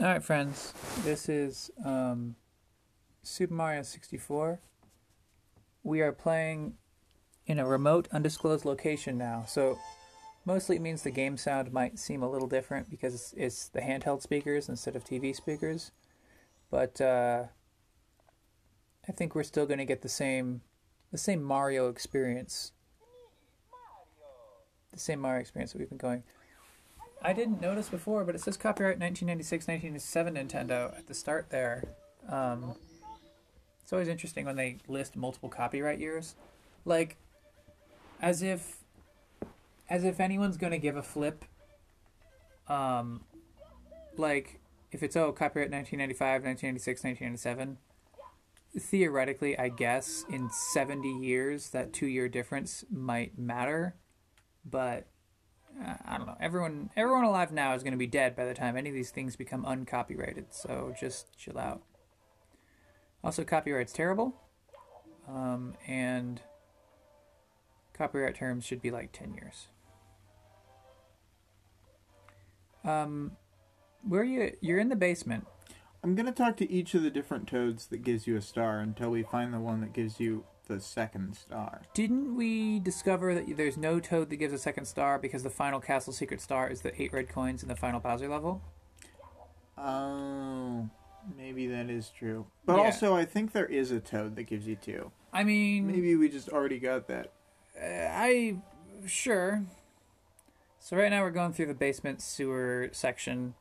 All right, friends. This is um, Super Mario 64. We are playing in a remote, undisclosed location now. So, mostly it means the game sound might seem a little different because it's, it's the handheld speakers instead of TV speakers. But uh, I think we're still going to get the same, the same Mario experience. The same Mario experience that we've been going. I didn't notice before, but it says copyright 1996, 1997 Nintendo at the start there. Um, it's always interesting when they list multiple copyright years, like as if as if anyone's going to give a flip. Um, like if it's oh copyright 1995, 1996, 1997. Theoretically, I guess in 70 years that two year difference might matter, but uh, I don't know. Everyone, everyone alive now is going to be dead by the time any of these things become uncopyrighted. So just chill out. Also, copyright's terrible, um, and copyright terms should be like ten years. Um, where are you? You're in the basement. I'm gonna talk to each of the different toads that gives you a star until we find the one that gives you the second star. Didn't we discover that there's no toad that gives a second star because the final castle secret star is the eight red coins in the final Bowser level? Oh, maybe that is true. But Yeah. also, I think there is a toad that gives you two. I mean, Maybe we just already got that. Uh, I sure. So right now we're going through the basement sewer section.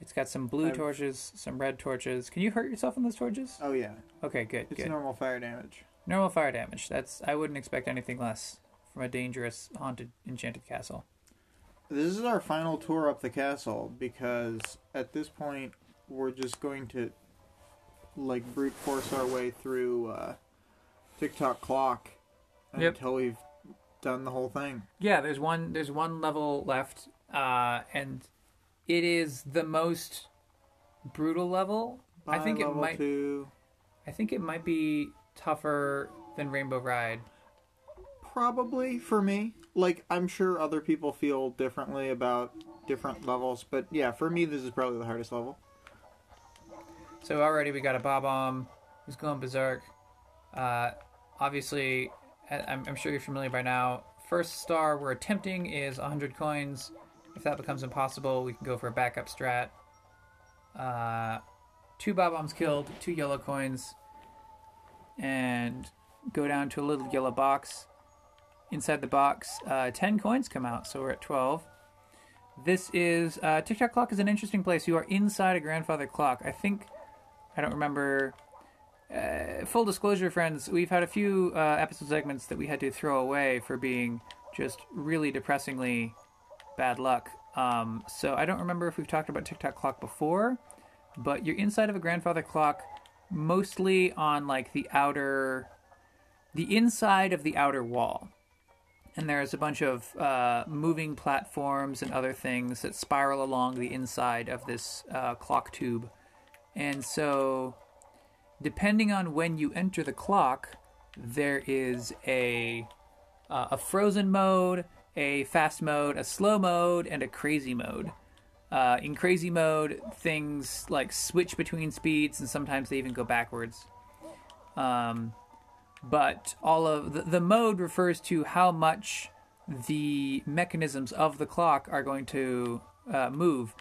It's got some blue I've- torches, some red torches. Can you hurt yourself on those torches? Oh yeah, Okay, good, it's good. normal fire damage. Normal fire damage. That's I wouldn't expect anything less from a dangerous haunted enchanted castle. This is our final tour up the castle because at this point we're just going to like brute force our way through uh, Tick Tock clock Yep. until we've done the whole thing. Yeah, there's one there's one level left, uh, and it is the most brutal level. I think it might two, I think it might be tougher than Rainbow Ride. probably for me. Like I'm sure other people feel differently about different levels, but yeah, for me this is probably the hardest level. So already we got a Bob-omb who's going berserk. Uh, obviously, I'm, I'm sure you're familiar by now. First star we're attempting is 100 coins. If that becomes impossible, we can go for a backup strat. Uh, two Bob-ombs killed, two yellow coins, and go down to a little yellow box. Inside the box, uh, 10 coins come out, so we're at 12. This is uh, Tick Tock clock is an interesting place. You are inside a grandfather clock. I think I don't remember. Uh, full disclosure, friends, we've had a few uh, episode segments that we had to throw away for being just really depressingly bad luck. Um, so I don't remember if we've talked about Tick Tock clock before, but you're inside of a grandfather clock, mostly on like the outer, the inside of the outer wall and there's a bunch of uh, moving platforms and other things that spiral along the inside of this uh, clock tube. And so, depending on when you enter the clock, there is a uh, a frozen mode, a fast mode, a slow mode, and a crazy mode. Uh, in crazy mode, things like switch between speeds, and sometimes they even go backwards. Um, but all of the, the mode refers to how much the mechanisms of the clock are going to uh, move.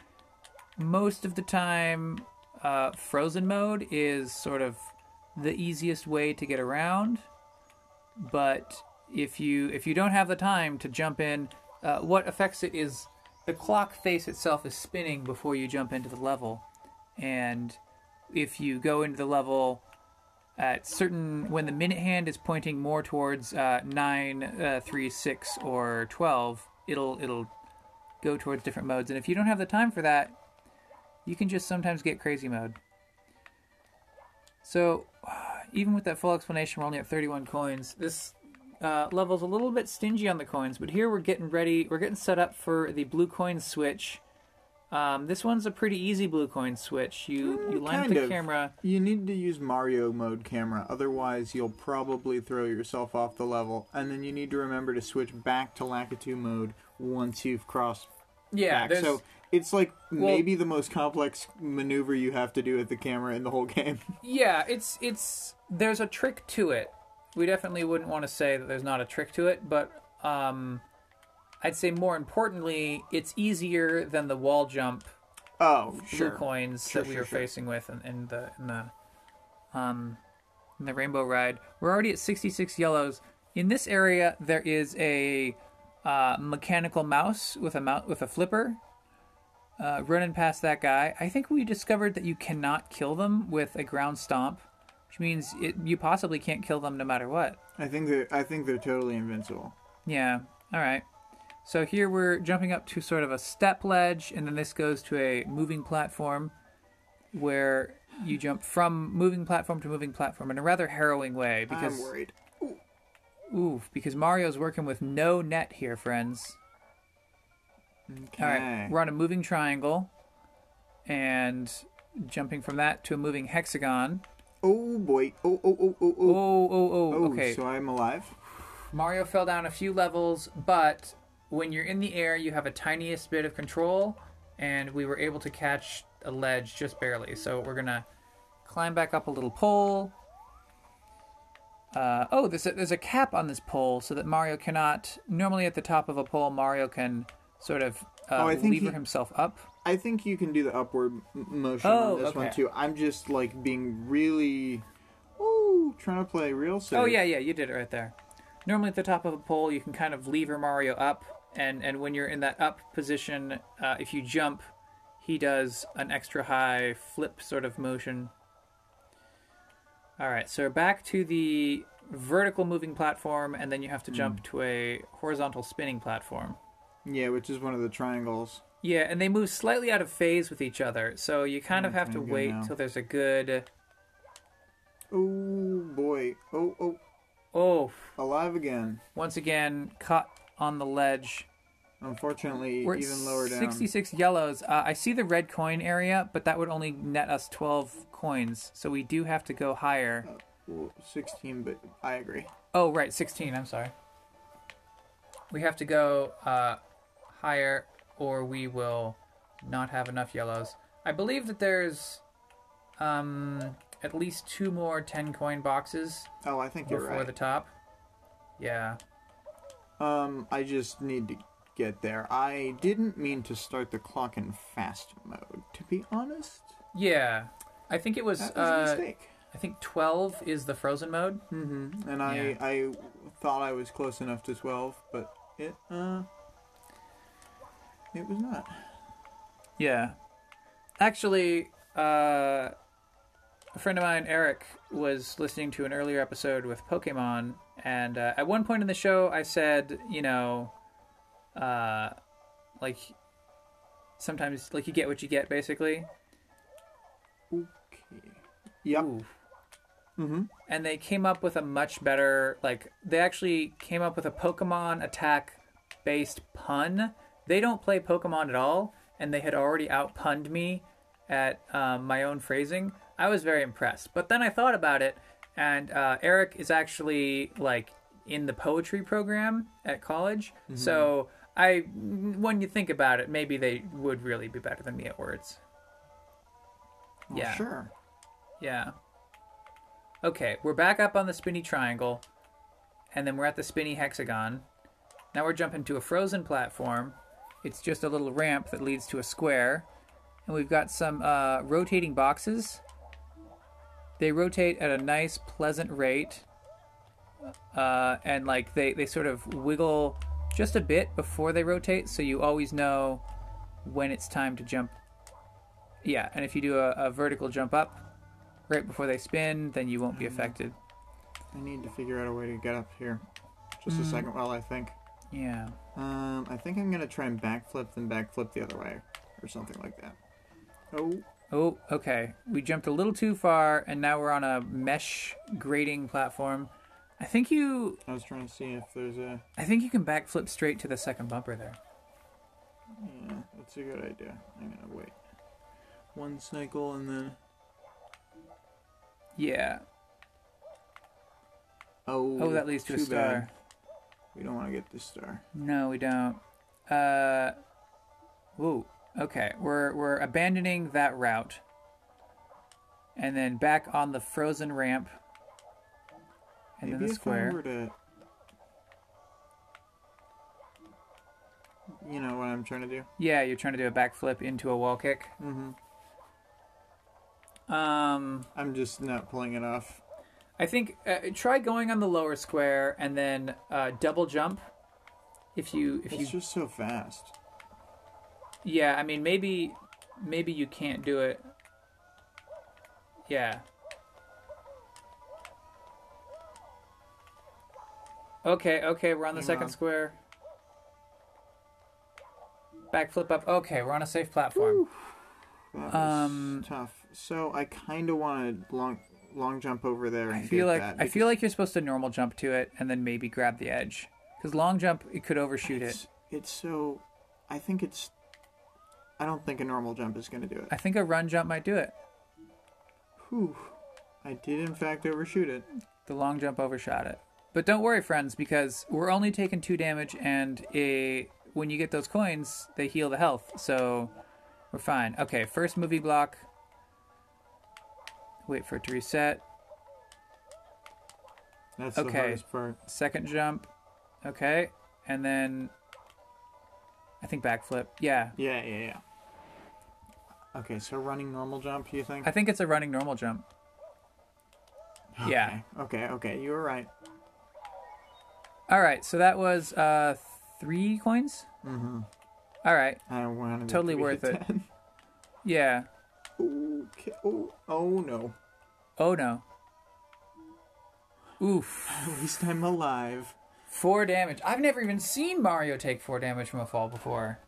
Most of the time, uh, frozen mode is sort of the easiest way to get around. But if you if you don't have the time to jump in, uh, what affects it is the clock face itself is spinning before you jump into the level, and if you go into the level at certain when the minute hand is pointing more towards uh, nine, uh, three, six, or twelve, it'll it'll go towards different modes. And if you don't have the time for that, you can just sometimes get crazy mode. So, even with that full explanation, we're only at 31 coins. This uh, level's a little bit stingy on the coins, but here we're getting ready. We're getting set up for the blue coin switch. Um, this one's a pretty easy blue coin switch. You you line up the of. camera. You need to use Mario mode camera, otherwise you'll probably throw yourself off the level. And then you need to remember to switch back to Lakitu mode once you've crossed Yeah. So It's like Well- maybe the most complex maneuver you have to do with the camera in the whole game. Yeah, it's it's there's a trick to it. We definitely wouldn't want to say that there's not a trick to it, but um, I'd say more importantly, it's easier than the wall jump Oh, blue sure. coins Sure, that we sure, were sure. facing with in, in the in the um in the rainbow ride. We're already at 66 yellows. In this area, there is a uh, mechanical mouse with a mou- with a flipper. Uh, running past that guy, I think we discovered that you cannot kill them with a ground stomp, which means it, you possibly can't kill them no matter what. I think they're I think they're totally invincible. Yeah. All right. So here we're jumping up to sort of a step ledge, and then this goes to a moving platform where you jump from moving platform to moving platform in a rather harrowing way because I'm worried. ooh, because Mario's working with no net here, friends. Okay. All right, we're on a moving triangle, and jumping from that to a moving hexagon. Oh boy. Oh oh oh oh oh. Oh, oh, oh. Oh, okay. so I'm alive. Mario fell down a few levels, but when you're in the air, you have a tiniest bit of control, and we were able to catch a ledge just barely. So we're gonna climb back up a little pole. Uh, oh, there's a, there's a cap on this pole so that Mario cannot. Normally, at the top of a pole, Mario can sort of uh, Oh, I think lever he- himself up. I think you can do the upward m- motion Oh, on this one too. I'm just like being really, ooh, trying to play real safe. Oh yeah, yeah, you did it right there. Normally at the top of a pole, you can kind of lever Mario up, and and when you're in that up position, uh, if you jump, he does an extra high flip sort of motion. All right, so back to the vertical moving platform, and then you have to jump to a horizontal spinning platform. Yeah, which is one of the triangles. Yeah, and they move slightly out of phase with each other, so you kind of Mm, have to wait now. till there's a good. Oh boy. Oh oh. Oh, Alive again. once again caught on the ledge. Unfortunately, We're even lower down. 66 yellows. Uh, I see the red coin area, but that would only net us 12 coins, so we do have to go higher. Ooh, 16, but I agree. Oh, right, 16. I'm sorry. We have to go uh, higher, or we will not have enough yellows. I believe that there's um, at least two more 10 coin boxes Oh, I think you're before right. the top. Yeah. Um, I just need to get there. I didn't mean to start the clock in fast mode, to be honest. Yeah. I think it was. That was a uh, mistake. I think 12 is the frozen mode. Mm-hmm. And I, Yeah. I thought I was close enough to 12, but it, uh, it was not. Yeah. Actually, uh, a friend of mine, Eric, was listening to an earlier episode with Pokemon, and uh, at one point in the show, I said, you know, uh, like, sometimes, like, you get what you get, basically. Okay. Yep. Ooh. Mm-hmm. And they came up with a much better, like, they actually came up with a Pokemon attack based pun. They don't play Pokemon at all, and they had already outpunned me at um, my own phrasing. I was very impressed. But then I thought about it, and uh, Eric is actually, like, in the poetry program at college. So I, when you think about it, maybe they would really be better than me at words. Well, Yeah. Sure. Yeah. Okay, we're back up on the spinny triangle, and then we're at the spinny hexagon. Now we're jumping to a frozen platform. It's just a little ramp that leads to a square, and we've got some uh, rotating boxes. They rotate at a nice, pleasant rate, uh, and like they they sort of wiggle just a bit before they rotate, so you always know when it's time to jump. Yeah, and if you do a, a vertical jump up, right before they spin, then you won't be affected. I need to figure out a way to get up here. Just Mm. a second while I think. Yeah. Um, I think I'm gonna try and backflip, then backflip the other way, or something like that. Oh, Oh, okay. We jumped a little too far, and now we're on a mesh grading platform. I think you, I was trying to see if there's a. I think you can backflip straight to the second bumper there. Yeah, that's a good idea. I'm gonna wait. One cycle and then. Yeah. Oh. Oh, that leads to a star. bad. We don't want to get this star. No, we don't. Uh, whoa. Okay, we're we're abandoning that route. And then back on the frozen ramp. And Maybe then the if square. I were to, you know what I'm trying to do. Yeah, you're trying to do a backflip into a wall kick. Mm-hmm. Um, I'm just not pulling it off. I think uh, try going on the lower square and then uh, double jump. If you if It's you just so fast. yeah, I mean maybe maybe you can't do it. Yeah. Okay, okay, we're on the second on. square. Backflip up. Okay, we're on a safe platform. That was Um, tough. So I kind of want to long long jump over there. And I feel like I feel like you're supposed to normal jump to it and then maybe grab the edge. Because long jump, it could overshoot it. it's, it's so. I think it's. I don't think a normal jump is going to do it. I think a run jump might do it. Whew. I did in fact overshoot it. The long jump overshot it. But don't worry, friends, because we're only taking two damage, and a when you get those coins, they heal the health, so we're fine. Okay, first movie block. Wait for it to reset. That's the Okay. hardest part. Second jump. Okay, and then I think backflip. Yeah, Yeah, yeah, yeah. Okay, so running normal jump, you think? I think it's a running normal jump. Yeah. Okay, okay, okay. You were right. All right, so that was uh three coins. Mm-hmm. All right, I wanted Totally worth it. 10. yeah. Okay. Oh, oh no. Oh no. Oof. At least I'm alive. Four damage. I've never even seen Mario take four damage from a fall before.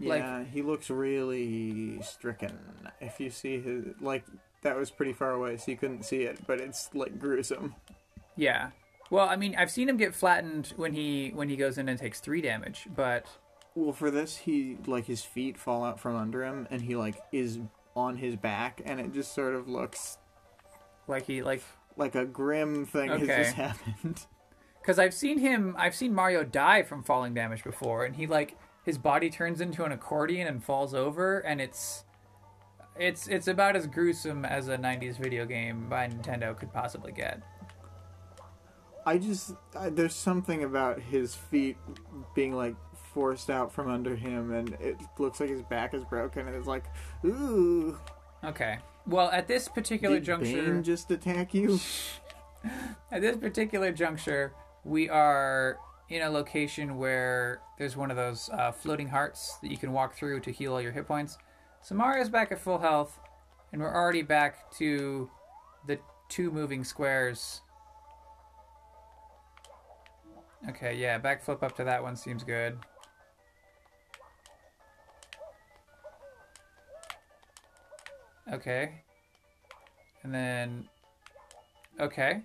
Like- Yeah, he looks really stricken. If you see his like that was pretty far away, so you couldn't see it, but it's like gruesome. Yeah. Well, I mean, I've seen him get flattened when he when he goes in and takes three damage, but Well, for this, he like his feet fall out from under him, and he like is on his back, and it just sort of looks like he like like a grim thing Okay. has just happened. because I've seen him, I've seen Mario die from falling damage before, and he like his body turns into an accordion and falls over, and it's it's it's about as gruesome as a '90s video game by Nintendo could possibly get. I just I, there's something about his feet being like forced out from under him, and it looks like his back is broken, and it's like, ooh, Okay. Well, at this particular did juncture, Bane just attack you? At this particular juncture, we are in a location where there's one of those uh, floating hearts that you can walk through to heal all your hit points. So Mario's back at full health, and we're already back to the two moving squares. Okay, yeah, backflip up to that one seems good. Okay. And then. Okay.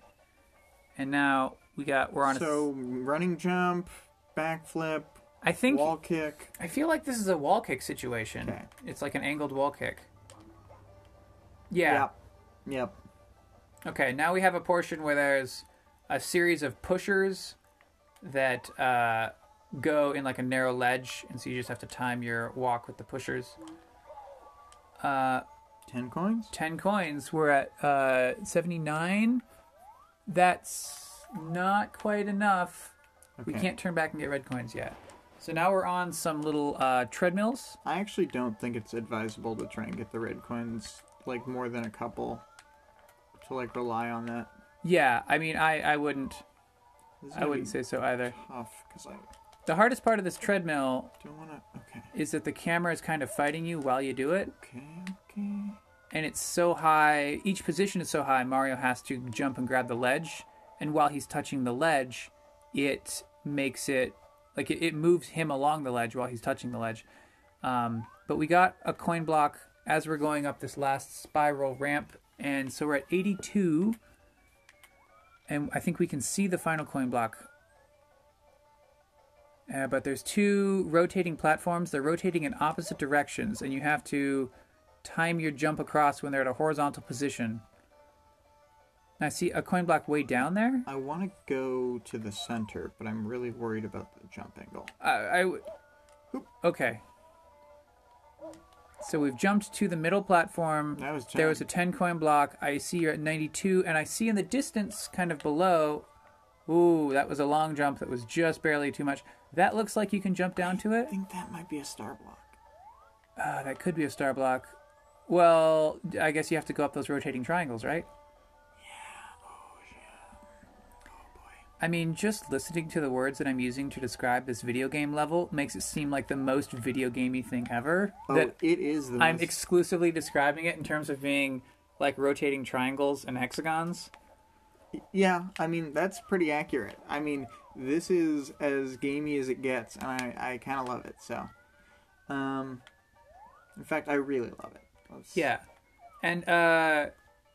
And now we got we're on a So running jump, backflip, I think wall kick. I feel like this is a wall kick situation. Okay. It's like an angled wall kick. Yeah. Yep. Yep. Okay, now we have a portion where there's a series of pushers that uh, go in like a narrow ledge, and so you just have to time your walk with the pushers. Uh, Ten coins. 10 coins. We're at uh, 79. That's not quite enough. We can't turn back and get red coins yet. So now we're on some little uh, treadmills. I actually don't think it's advisable to try and get the red coins like more than a couple to like rely on that. Yeah, I mean, I, I wouldn't I wouldn't say so either. tough because I The hardest part of this treadmill don't want to. Okay. is that the camera is kind of fighting you while you do it, Okay. And it's so high. Each position is so high. Mario has to jump and grab the ledge, and while he's touching the ledge, it makes it like it, it moves him along the ledge while he's touching the ledge. Um, but we got a coin block as we're going up this last spiral ramp, and so we're at 82. And I think we can see the final coin block. Uh, but there's two rotating platforms. They're rotating in opposite directions, and you have to time your jump across when they're at a horizontal position. I see a coin block way down there. I want to go to the center, but I'm really worried about the jump angle. I, I w- okay. So we've jumped to the middle platform. That was 10. There was a 10 coin block. I see you're at 92, and I see in the distance, kind of below. Ooh, that was a long jump that was just barely too much. That looks like you can jump down to it. I think that might be a star block. Uh, that could be a star block. Well, I guess you have to go up those rotating triangles, right? Yeah. Oh, yeah. Oh, boy. I mean, just listening to the words that I'm using to describe this video game level makes it seem like the most video gamey thing ever. Oh, that it is the I'm most- exclusively describing it in terms of being like rotating triangles and hexagons. Yeah, I mean that's pretty accurate. I mean this is as gamey as it gets, and I, I kind of love it. So, um, in fact, I really love it. Let's- Yeah, and uh,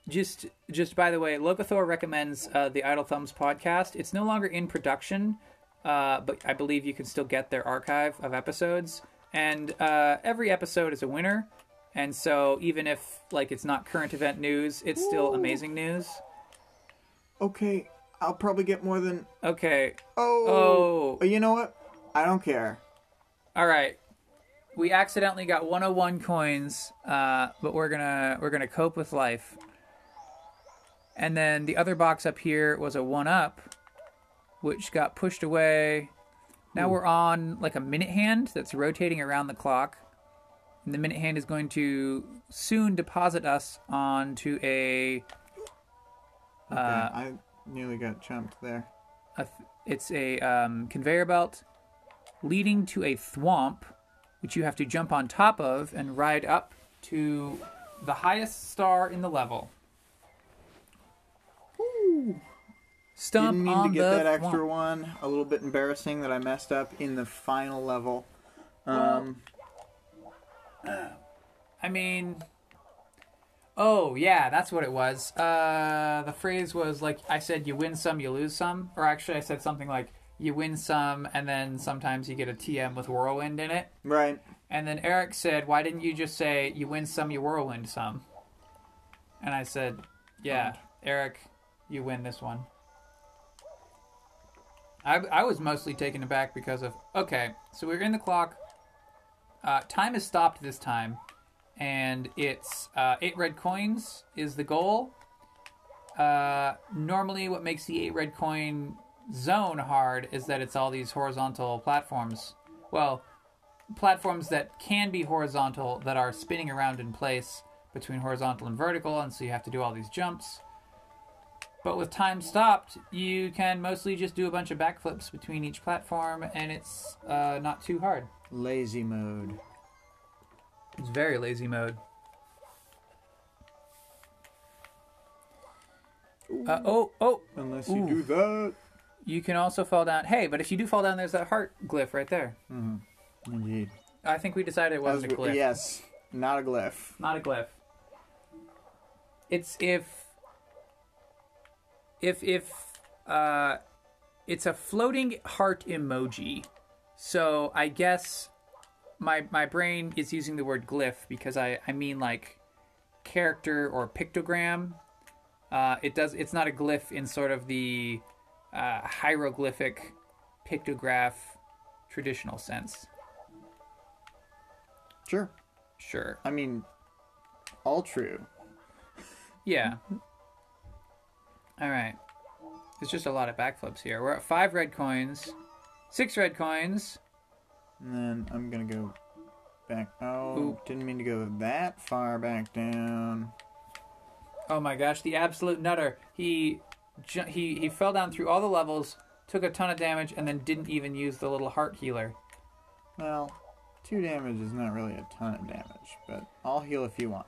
just just by the way, Locathor recommends uh, the Idle Thumbs podcast. It's no longer in production, uh, but I believe you can still get their archive of episodes. And uh, every episode is a winner, and so even if like it's not current event news, it's still Ooh. amazing news. Okay, I'll probably get more than. Okay, Oh. Oh. You know what? I don't care. all right. We accidentally got 101 coins, uh, but we're gonna we're gonna cope with life. And then the other box up here was a one up, which got pushed away. Now we're on like a minute hand that's rotating around the clock. And the minute hand is going to soon deposit us onto a, Okay, Uh, I nearly got chumped there. a th- it's a um, conveyor belt leading to a thwomp, which you have to jump on top of and ride up to the highest star in the level. Stump Didn't mean on to get that extra thwomp. one. A little bit embarrassing that I messed up in the final level. Um, I mean, oh yeah, that's what it was. Uh, the phrase was like I said, "You win some, you lose some," or actually, I said something like, "You win some, and then sometimes you get a TM with whirlwind in it." right. And then Eric said, "Why didn't you just say you win some, you whirlwind some?" And I said, "Yeah, Eric, you win this one." I, I was mostly taken aback because of okay, so we're in the clock. Uh, time is stopped this time, and it's uh, eight red coins is the goal. Uh, normally, what makes the eight red coin zone hard is that it's all these horizontal platforms. Well, platforms that can be horizontal that are spinning around in place between horizontal and vertical, and so you have to do all these jumps. But with time stopped, you can mostly just do a bunch of backflips between each platform, and it's uh, not too hard. Lazy mode. It's very lazy mode. Uh, oh, oh, Unless you Ooh. do that. You can also fall down. Hey, but if you do fall down, there's that heart glyph right there. Indeed. I think we decided it wasn't a glyph. Yes, not a glyph. not a glyph. It's if if if uh it's a floating heart emoji. So I guess my my brain is using the word glyph because I I mean like character or pictogram. Uh, it does. It's not a glyph in sort of the uh, hieroglyphic pictograph traditional sense. Sure. Sure. I mean, all true. Yeah. All right. There's just a lot of backflips here. We're at five red coins, six red coins. And then I'm gonna go back. Oh, Ooh. didn't mean to go that far back down. Oh my gosh, the absolute nutter. He ju- he he fell down through all the levels, took a ton of damage, and then didn't even use the little heart healer. Well, two damage is not really a ton of damage, but I'll heal if you want.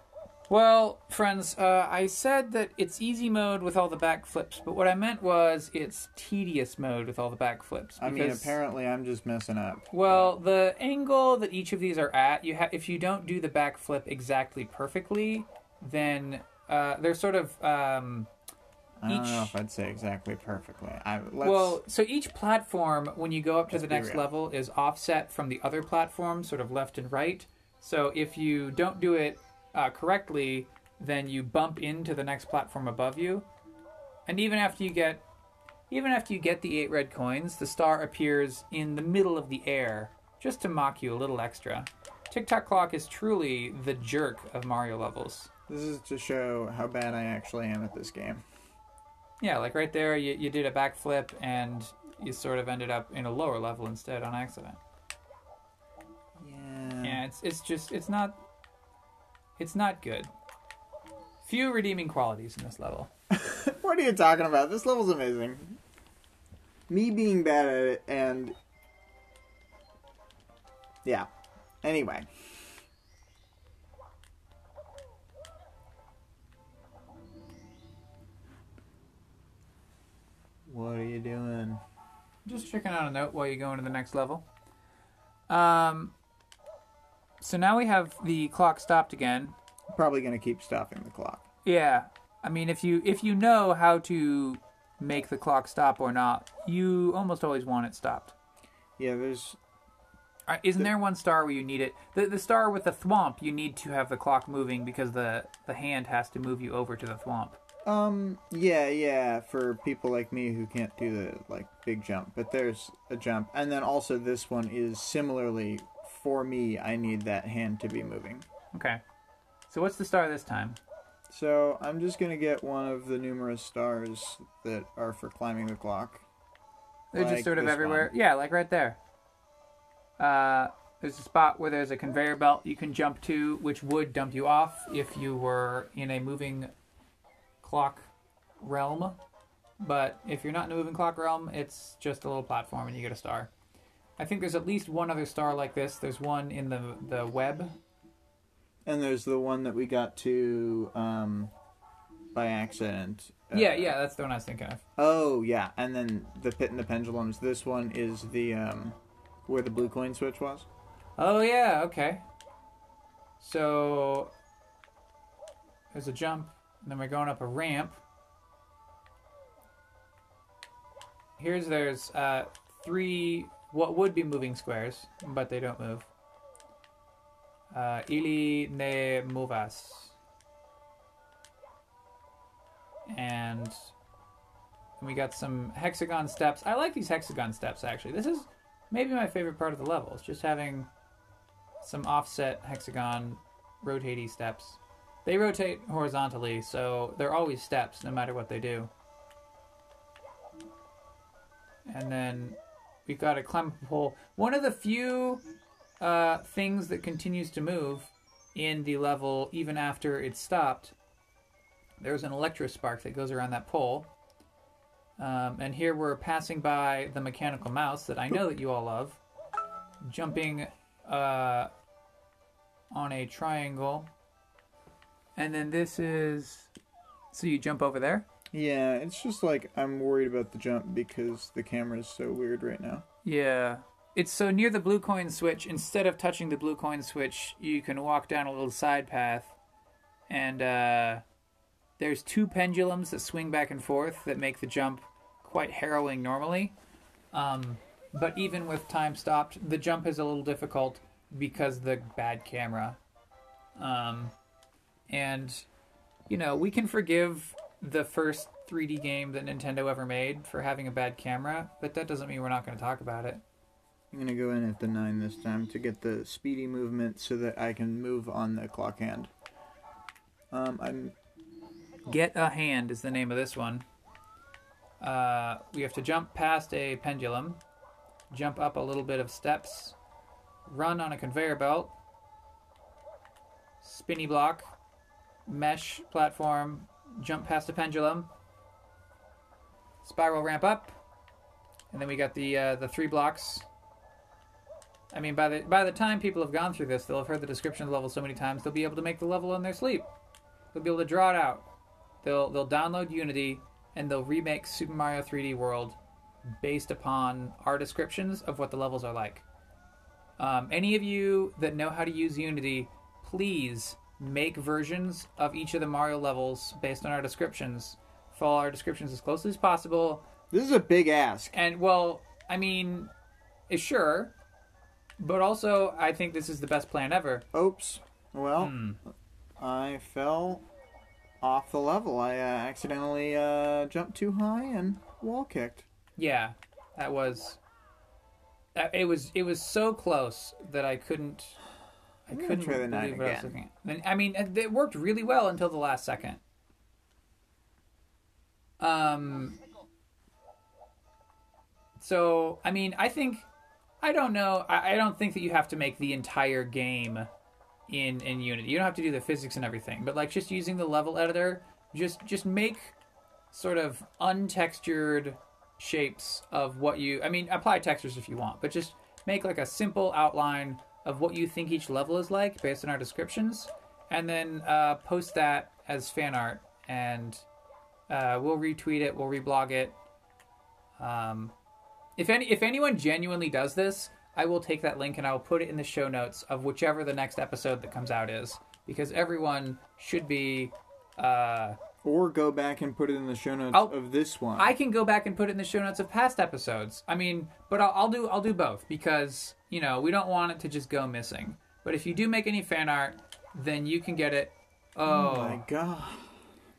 Well, friends, uh, I said that it's easy mode with all the backflips, but what I meant was it's tedious mode with all the backflips. I mean, because- apparently I'm just messing up. Well, the angle that each of these are at, you ha- if you don't do the backflip exactly perfectly, then uh, they're sort of um, I don't each- know if I'd say exactly perfectly. I let's, well. So each platform, when you go up to the next real. level, is offset from the other platform, sort of left and right. So if you don't do it uh, correctly, then you bump into the next platform above you, and even after you get even after you get the eight red coins, the star appears in the middle of the air, just to mock you a little extra. Tick Tock Clock is truly the jerk of Mario levels. This is to show how bad I actually am at this game. Yeah, like right there, you, you did a backflip and you sort of ended up in a lower level instead on accident. Yeah. Yeah, it's it's just it's not it's not good. Few redeeming qualities in this level. what are you talking about? This level's amazing. Me being bad at it and yeah. Anyway. What are you doing? Just checking out a note while you go into the next level. Um, so now we have the clock stopped again. Probably gonna keep stopping the clock. Yeah, I mean if you if you know how to make the clock stop or not, you almost always want it stopped. Yeah, there's Uh, Isn't there one star where you need it? The the star with the thwomp, you need to have the clock moving because the the hand has to move you over to the thwomp. Um, yeah, yeah, for people like me who can't do the like big jump, but there's a jump. And then also this one is similarly for me, I need that hand to be moving. Okay. So what's the star this time? So, I'm just going to get one of the numerous stars that are for climbing the clock. They're Like just sort of everywhere. one. Yeah, like right there. Uh, there's a spot where there's a conveyor belt you can jump to, which would dump you off if you were in a moving clock realm. But if you're not in a moving clock realm, it's just a little platform and you get a star. I think there's at least one other star like this. There's one in the the web. And there's the one that we got to um by accident. Uh, yeah, yeah, that's the one I was thinking of. Oh, yeah. And then the pit and the pendulums. This one is the um where the blue coin switch was. Oh yeah, okay. So there's a jump, and then we're going up a ramp. Here's there's uh, three what would be moving squares, but they don't move. Uh, ili ne movas. And we got some hexagon steps. I like these hexagon steps actually. This is maybe my favorite part of the level. It's just having some offset hexagon rotating steps. They rotate horizontally, so they're always steps no matter what they do. And then we've got a climb pole. One of the few uh, things that continues to move in the level even after it's stopped. There's an electrospark that goes around that pole. Um, and here we're passing by the mechanical mouse that I know that you all love, jumping uh, on a triangle. And then this is. So you jump over there? Yeah, it's just like I'm worried about the jump because the camera is so weird right now. Yeah. It's so near the blue coin switch, instead of touching the blue coin switch, you can walk down a little side path. And uh, there's two pendulums that swing back and forth that make the jump quite harrowing normally. Um, but even with time stopped, the jump is a little difficult because the bad camera. Um, and, you know, we can forgive the first 3D game that Nintendo ever made for having a bad camera, but that doesn't mean we're not going to talk about it. I'm gonna go in at the nine this time to get the speedy movement so that I can move on the clock hand. Um, I'm Get a Hand is the name of this one. Uh, we have to jump past a pendulum, jump up a little bit of steps, run on a conveyor belt, spinny block, mesh platform, jump past a pendulum, spiral ramp up, and then we got the uh, the three blocks. I mean, by the by the time people have gone through this, they'll have heard the description of the level so many times they'll be able to make the level in their sleep. They'll be able to draw it out. They'll they'll download Unity and they'll remake Super Mario 3D World based upon our descriptions of what the levels are like. Um, any of you that know how to use Unity, please make versions of each of the Mario levels based on our descriptions. Follow our descriptions as closely as possible. this is a big ask. And well, I mean, eh, sure, but also I think this is the best plan ever. Oops. Well, Hmm. I fell off the level. I uh, accidentally uh, jumped too high and wall kicked. Yeah, that was. It was it was so close that I couldn't. I I'm couldn't try the nine believe what I was again. looking at. I mean, it it worked really well until the last second. Um. So I mean, I think I don't know. I, I don't think that you have to make the entire game in in Unity. You don't have to do the physics and everything, but like just using the level editor, just just make sort of untextured shapes of what you. I mean, apply textures if you want, but just make like a simple outline of what you think each level is like based on our descriptions, and then uh, post that as fan art, and uh, we'll retweet it, we'll reblog it. Um, if any, if anyone genuinely does this, I will take that link and I will put it in the show notes of whichever the next episode that comes out is, because everyone should be. Uh, Or go back and put it in the show notes I'll- of this one. I can go back and put it in the show notes of past episodes. I mean, but I'll, I'll do I'll do both because you know we don't want it to just go missing. But if you do make any fan art, then you can get it. oh Oh, my god.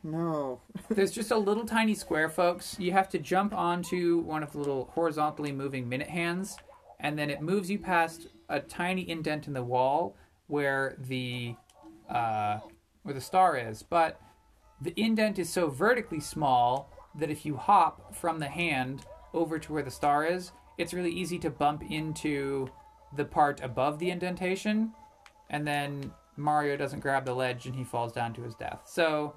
No. there's just a little tiny square, folks. You have to jump onto one of the little horizontally moving minute hands, and then it moves you past a tiny indent in the wall where the uh, where the star is. But the indent is so vertically small that if you hop from the hand over to where the star is, it's really easy to bump into the part above the indentation, and then Mario doesn't grab the ledge and he falls down to his death. So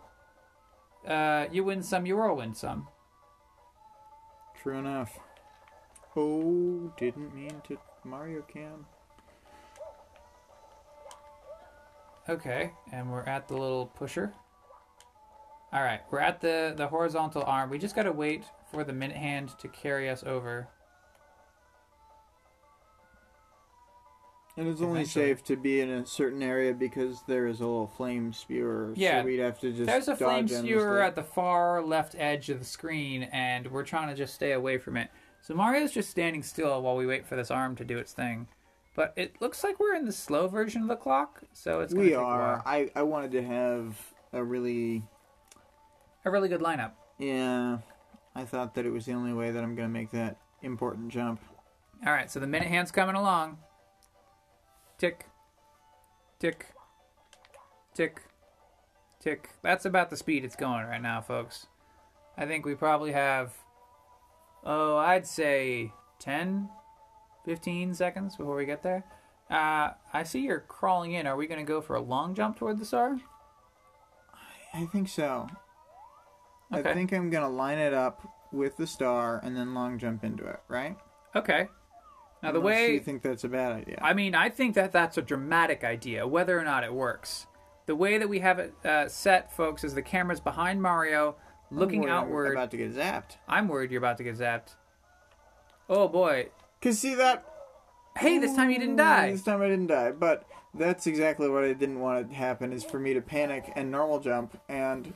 uh, you win some, you will win some. True enough. Oh, didn't mean to Mario Cam. Okay, and we're at the little pusher. All right, we're at the the horizontal arm. We just gotta wait for the minute hand to carry us over. And it's only Eventually. safe to be in a certain area because there is a little flame spewer. Yeah. So we'd have to just There's a flame spewer at the far left edge of the screen, and we're trying to just stay away from it. So Mario's just standing still while we wait for this arm to do its thing. But it looks like we're in the slow version of the clock, so it's gonna We take are. I, I wanted to have a really a really good lineup. yeah. I thought that it was the only way that I'm gonna make that important jump. All right, so the minute hand's coming along. Tick, tick, tick, tick. That's about the speed it's going right now, folks. I think we probably have, oh, I'd say 10, 15 seconds before we get there. Uh, I see you're crawling in. Are we going to go for a long jump toward the star? I think so. Okay. I think I'm gonna line it up with the star and then long jump into it. Right? Okay. Now, the Unless way. you think that's a bad idea. I mean, I think that that's a dramatic idea, whether or not it works. The way that we have it uh, set, folks, is the camera's behind Mario, looking I'm worried I'm outward. about to get zapped. I'm worried you're about to get zapped. Oh boy! Cause see that Hey, this time you didn't die. This time I didn't die, but that's exactly what I didn't want to happen is for me to panic and normal jump and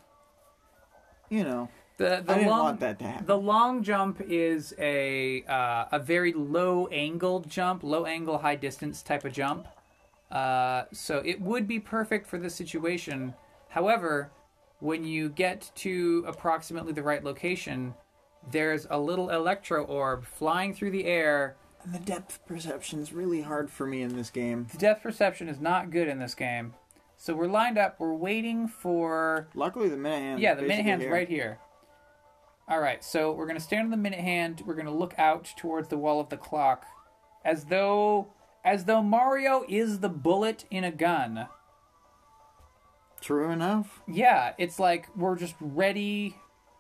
you know The the I didn't long want that to happen. the long jump is a uh, a very low angle jump, low angle, high distance type of jump. Uh, so it would be perfect for this situation. However, when you get to approximately the right location, there's a little electro orb flying through the air. And the depth perception is really hard for me in this game. The depth perception is not good in this game. So we're lined up. We're waiting for Luckily the minute hand yeah, the minute hand's right here. All right, so we're gonna stand on the minute hand. We're gonna look out towards the wall of the clock, as though as though Mario is the bullet in a gun. True enough. Yeah, it's like we're just ready.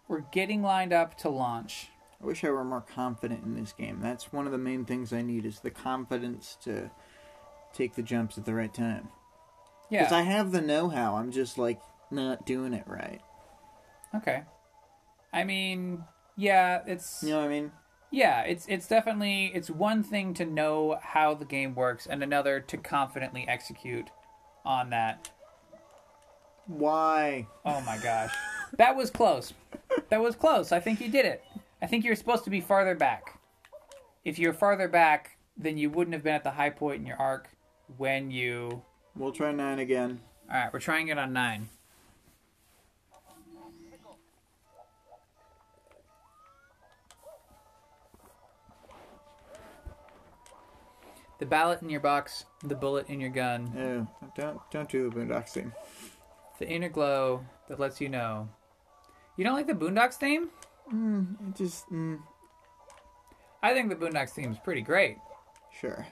We're getting lined up to launch. I wish I were more confident in this game. That's one of the main things I need is the confidence to take the jumps at the right time. Because Yeah. I have the know-how. I'm just like not doing it right. Okay. I mean, yeah, it's You know what I mean? yeah, it's it's definitely it's one thing to know how the game works and another to confidently execute on that. Why? Oh my gosh. That was close. That was close. I think you did it. I think you're supposed to be farther back. If you're farther back, then you wouldn't have been at the high point in your arc when you. We'll try nine again. Alright, we're trying it on 9. The ballot in your box, the bullet in your gun, Oh, don't don't do the Boondocks theme. the inner glow that lets you know. You don't like the Boondocks theme? Mm, it just mm, I think the Boondocks theme is pretty great. sure.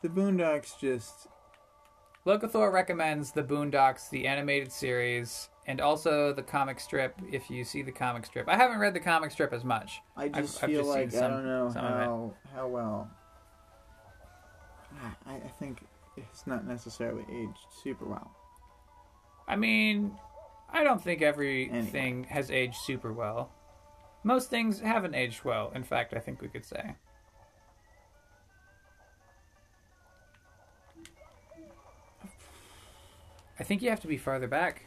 The Boondocks just Locathor recommends the Boondocks, the animated series, and also the comic strip. If you see the comic strip, I haven't read the comic strip as much. I just I've feel just like seen I don't know some how how well. Ah, I, I think it's not necessarily aged super well. I mean, I don't think everything has aged super well. Most things haven't aged well. In fact, I think we could say. I think you have to be farther back.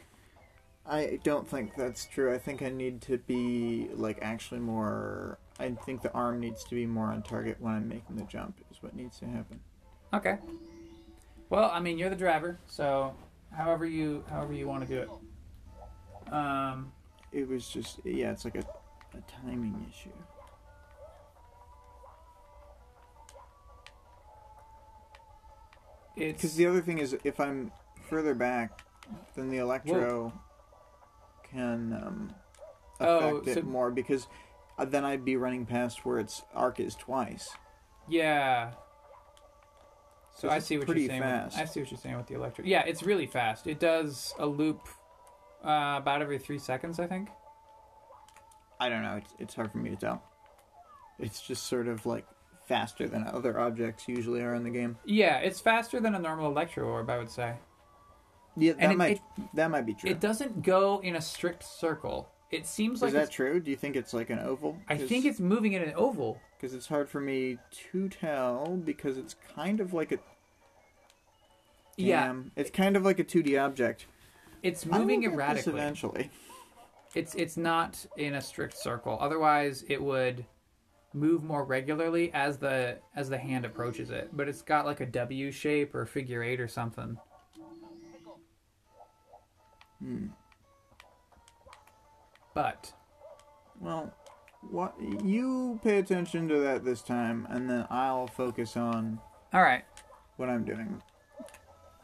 I don't think that's true. I think I need to be like actually more. I think the arm needs to be more on target when I'm making the jump. Is what needs to happen. Okay. Well, I mean, you're the driver, so however you however you want to do it. Um, It was just yeah. It's like a, a timing issue. it's Because the other thing is, if I'm further back, then the electro can um, Oh, affect so- it more because uh, then I'd be running past where its arc is twice. Yeah. So I see what you're saying. fast. With, I see what you're saying with the electric. Yeah, it's really fast. It does a loop uh, about every three seconds, I think. I don't know. It's it's hard for me to tell. It's just sort of like faster than other objects usually are in the game. Yeah, it's faster than a normal electro orb, I would say. Yeah, that it- might it- that might be true. It doesn't go in a strict circle. It seems like is that true? Do you think it's like an oval? I think it's moving in an oval. because it's hard for me to tell because it's kind of like a Yeah, Damn, it's kind of like a 2D object. it's moving erratically. eventually. It's it's not in a strict circle. Otherwise, it would move more regularly as the as the hand approaches it. But it's got like a W shape or figure eight or something. Hmm. But Well, what you pay attention to that this time, and then I'll focus on all right, what I'm doing.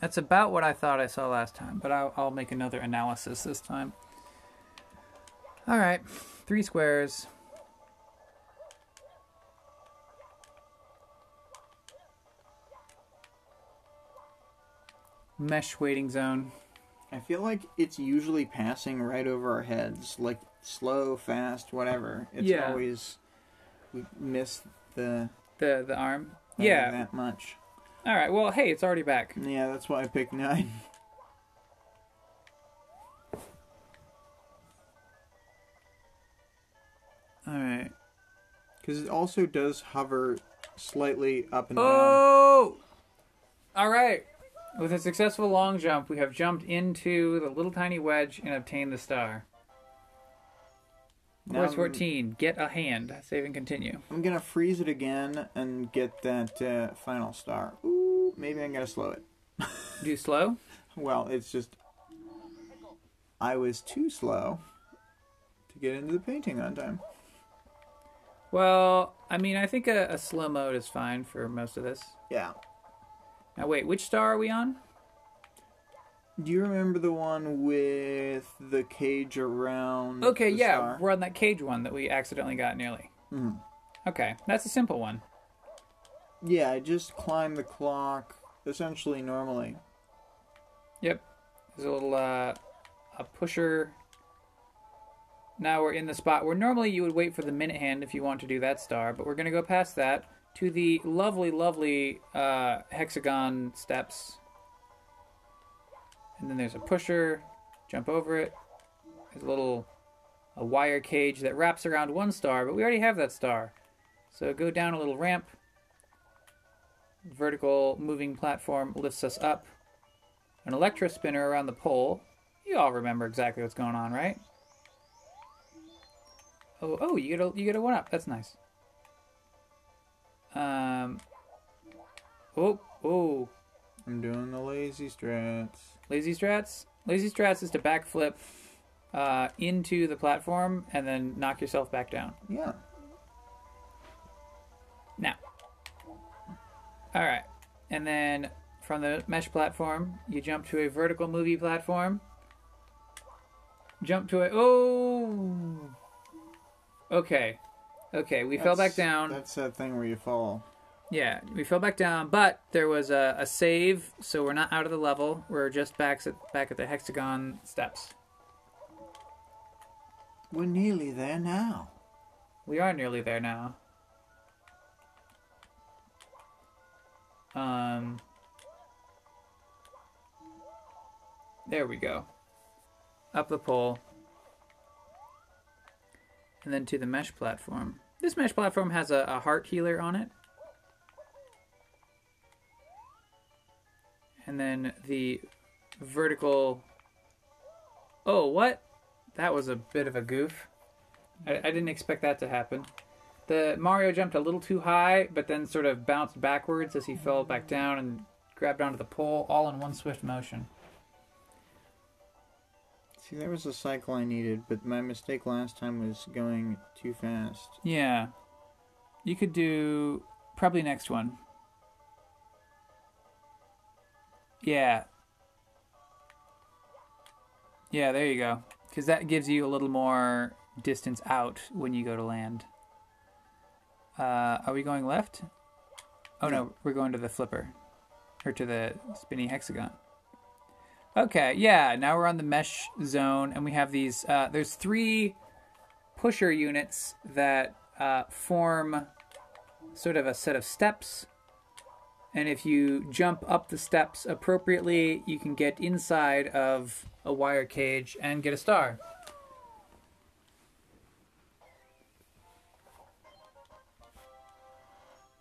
that's about what I thought I saw last time. But I'll, I'll make another analysis this time. All right, three squares. Mesh waiting zone. I feel like it's usually passing right over our heads, like slow, fast, whatever. It's Yeah. always we miss the The the arm. uh, Yeah. that much. All right. Well, hey, it's already back. Yeah, that's why I picked nine. All right. Because it also does hover slightly up and down. Oh! All right. With a successful long jump, we have jumped into the little tiny wedge and obtained the star. Now Course I'm- 14, get a hand. Save and continue. I'm gonna freeze it again and get that uh, final star. Ooh, maybe I'm gonna slow it. Do slow? Well, it's just I was too slow to get into the painting on time. Well, I mean, I think a, a slow mode is fine for most of this. Yeah. Now, wait, which star are we on? Do you remember the one with the cage around? Okay, yeah, star? we're on that cage one that we accidentally got nearly. Mhm. Okay, that's a simple one. Yeah, I just climb the clock essentially normally. Yep. There's a little uh, a pusher. Now we're in the spot where normally you would wait for the minute hand if you want to do that star, but we're gonna go past that to the lovely, lovely uh, hexagon steps. And then there's a pusher. Jump over it. There's a little a wire cage that wraps around one star, but we already have that star. So go down a little ramp. Vertical moving platform lifts us up an electro spinner around the pole. You all remember exactly what's going on, right? Oh, oh, you get a you get a one up. That's nice. Um. Oh, oh, I'm doing the lazy strats. lazy strats. Lazy strats is to backflip uh, into the platform and then knock yourself back down. Yeah. Now, All right. And then from the mesh platform, you jump to a vertical movie platform. Jump to a. Oh! Okay. Okay, we fell back down. That's that thing where you fall. Yeah, we fell back down, but there was a, a save, so we're not out of the level. We're just back at, back at the hexagon steps. We're nearly there now. We are nearly there now. Um. There we go. Up the pole. And then to the mesh platform. This mesh platform has a, a heart healer on it. And then the vertical. Oh, what? That was a bit of a goof. I, I didn't expect that to happen. The Mario jumped a little too high, but then sort of bounced backwards as he fell back down and grabbed onto the pole, all in one swift motion. See, there was a cycle I needed, but my mistake last time was going too fast. Yeah. You could do probably next one. Yeah. Yeah, there you go. Because that gives you a little more distance out when you go to land. Uh, are we going left? Oh no, we're going to the flipper. Or to the spinny hexagon. Okay, yeah, now we're on the mesh zone, and we have these. Uh, there's three pusher units that uh, form sort of a set of steps. And if you jump up the steps appropriately, you can get inside of a wire cage and get a star.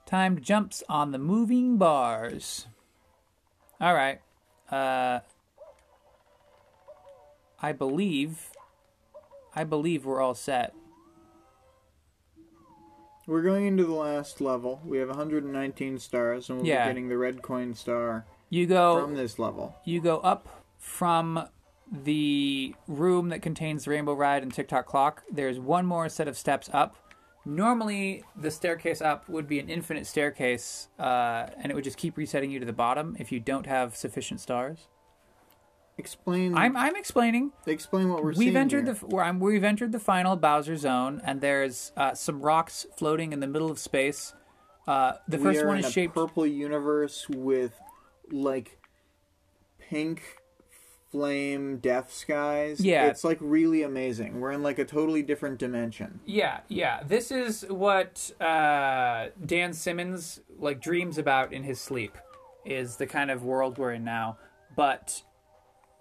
Timed jumps on the moving bars. All right. Uh, I believe. I believe we're all set. We're going into the last level. We have 119 stars, and we'll Yeah. be getting the red coin star You go. from this level. you go up from the room that contains the Rainbow Ride and Tick Tock Clock. There's one more set of steps up. Normally, the staircase up would be an infinite staircase, uh, and it would just keep resetting you to the bottom if you don't have sufficient stars. Explain. I'm I'm explaining. explain what we're seeing. We've entered here. the we've entered the final Bowser zone, and there's uh, some rocks floating in the middle of space. Uh, the we first one is a shaped. purple universe with like pink flame death skies. Yeah. it's like really amazing. We're in like a totally different dimension. Yeah, yeah. This is what uh, Dan Simmons like dreams about in his sleep. Is the kind of world we're in now. But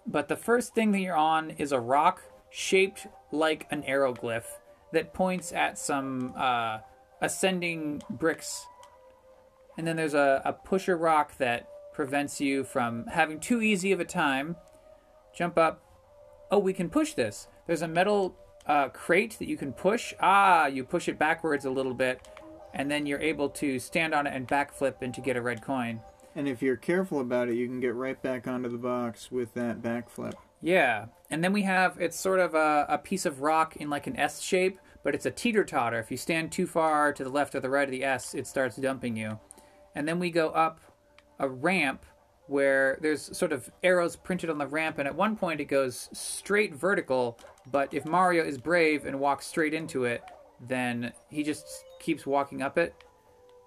but the first thing that you're on is a rock shaped like an aeroglyph that points at some uh, ascending bricks. And then there's a, a pusher rock that prevents you from having too easy of a time. Jump up, oh, we can push this. There's a metal uh, crate that you can push. Ah, you push it backwards a little bit, and then you're able to stand on it and backflip and to get a red coin. And if you're careful about it, you can get right back onto the box with that backflip. Yeah, and then we have it's sort of a, a piece of rock in like an S shape, but it's a teeter totter. If you stand too far to the left or the right of the S, it starts dumping you. And then we go up a ramp where there's sort of arrows printed on the ramp, and at one point it goes straight vertical. But if Mario is brave and walks straight into it, then he just keeps walking up it.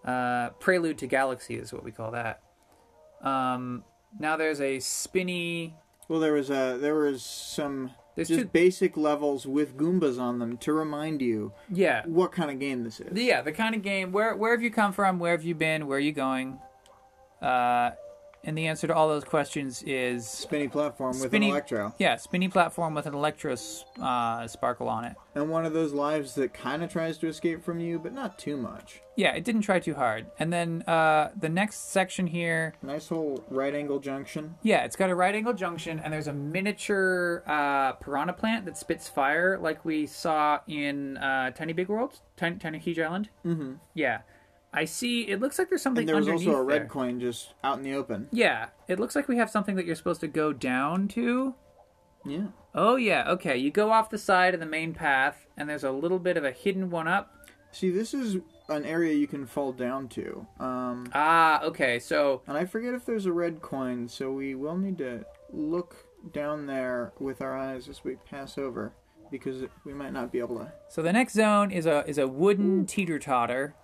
Uh, Prelude to Galaxy is what we call that. Um, now there's a spinny. Well, there was a there was some There's just two. basic levels with Goombas on them to remind you Yeah, what kind of game this is. yeah, the kind of game. Where where have you come from? Where have you been? Where are you going? Uh, and the answer to all those questions is Spinny platform with Spinny- an electro, yeah, spinny platform with an electro uh, sparkle on it. and one of those lives that kind of tries to escape from you, but not too much. Yeah, it didn't try too hard. And then uh, the next section here, Nice whole right angle junction. yeah, it's got a right angle junction, and there's a miniature uh, piranha plant that spits fire, like we saw in uh, Tiny Big World, Tiny, Tiny Huge Island. Mm-hmm. Yeah, I see. It looks like there's something And there was also a red there. coin just out in the open. Yeah, it looks like we have something that you're supposed to go down to. Yeah. Oh yeah, okay. You go off the side of the main path, and there's a little bit of a hidden one up. See, this is an area you can fall down to. Um, Ah, okay. So and I forget if there's a red coin, so we will need to look down there with our eyes as we pass over, because we might not be able to. so the next zone is a is a wooden teeter totter.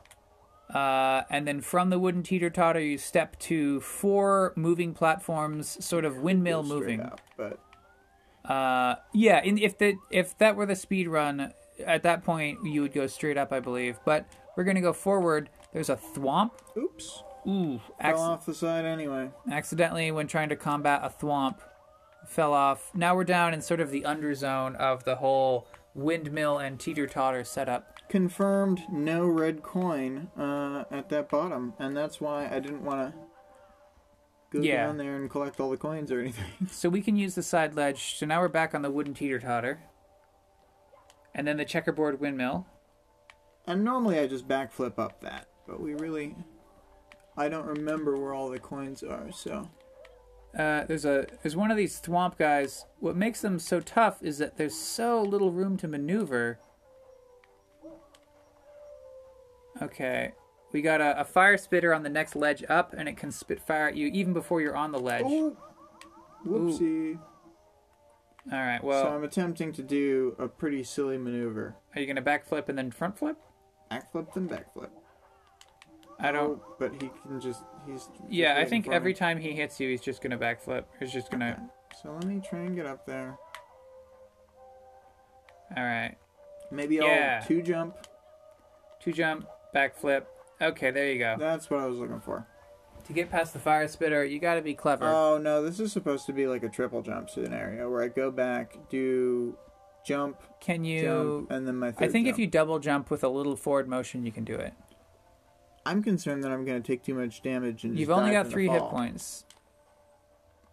Uh, and then from the wooden teeter totter, you step to four moving platforms, sort of windmill moving. up, but Uh, yeah, in, if the if that were the speed run, at that point you would go straight up, I believe. But we're gonna go forward. There's a thwomp. oops, Ooh, fell off the side anyway. accidentally when trying to combat a thwomp, fell off. Now we're down in sort of the underzone of the whole windmill and teeter totter setup. Confirmed, no red coin uh, at that bottom, and that's why I didn't want to go Yeah. down there and collect all the coins or anything. So we can use the side ledge. So now we're back on the wooden teeter totter. And then the checkerboard windmill. And normally I just backflip up that, but we really. I don't remember where all the coins are, so. Uh, there's a there's one of these thwomp guys. What makes them so tough is that there's so little room to maneuver. Okay, we got a, a fire spitter on the next ledge up, and it can spit fire at you even before you're on the ledge. Oh! Whoopsie. All right, Well. so I'm attempting to do a pretty silly maneuver. are you gonna backflip and then front flip? Backflip then backflip. I don't. Oh, but he can just. He's. just Yeah, I think every me. time he hits you, he's just gonna backflip. He's just gonna. Okay. So let me try and get up there. All right, Maybe Yeah. I'll two jump. two jump, backflip. Okay, there you go. That's what I was looking for. To get past the fire spitter, you gotta be clever. Oh no, this is supposed to be like a triple jump scenario where I go back, do jump, Can you? jump, and then my third I think if you double jump with a little forward motion, you can do it. I'm concerned that I'm going to take too much damage and You've only got three hit points.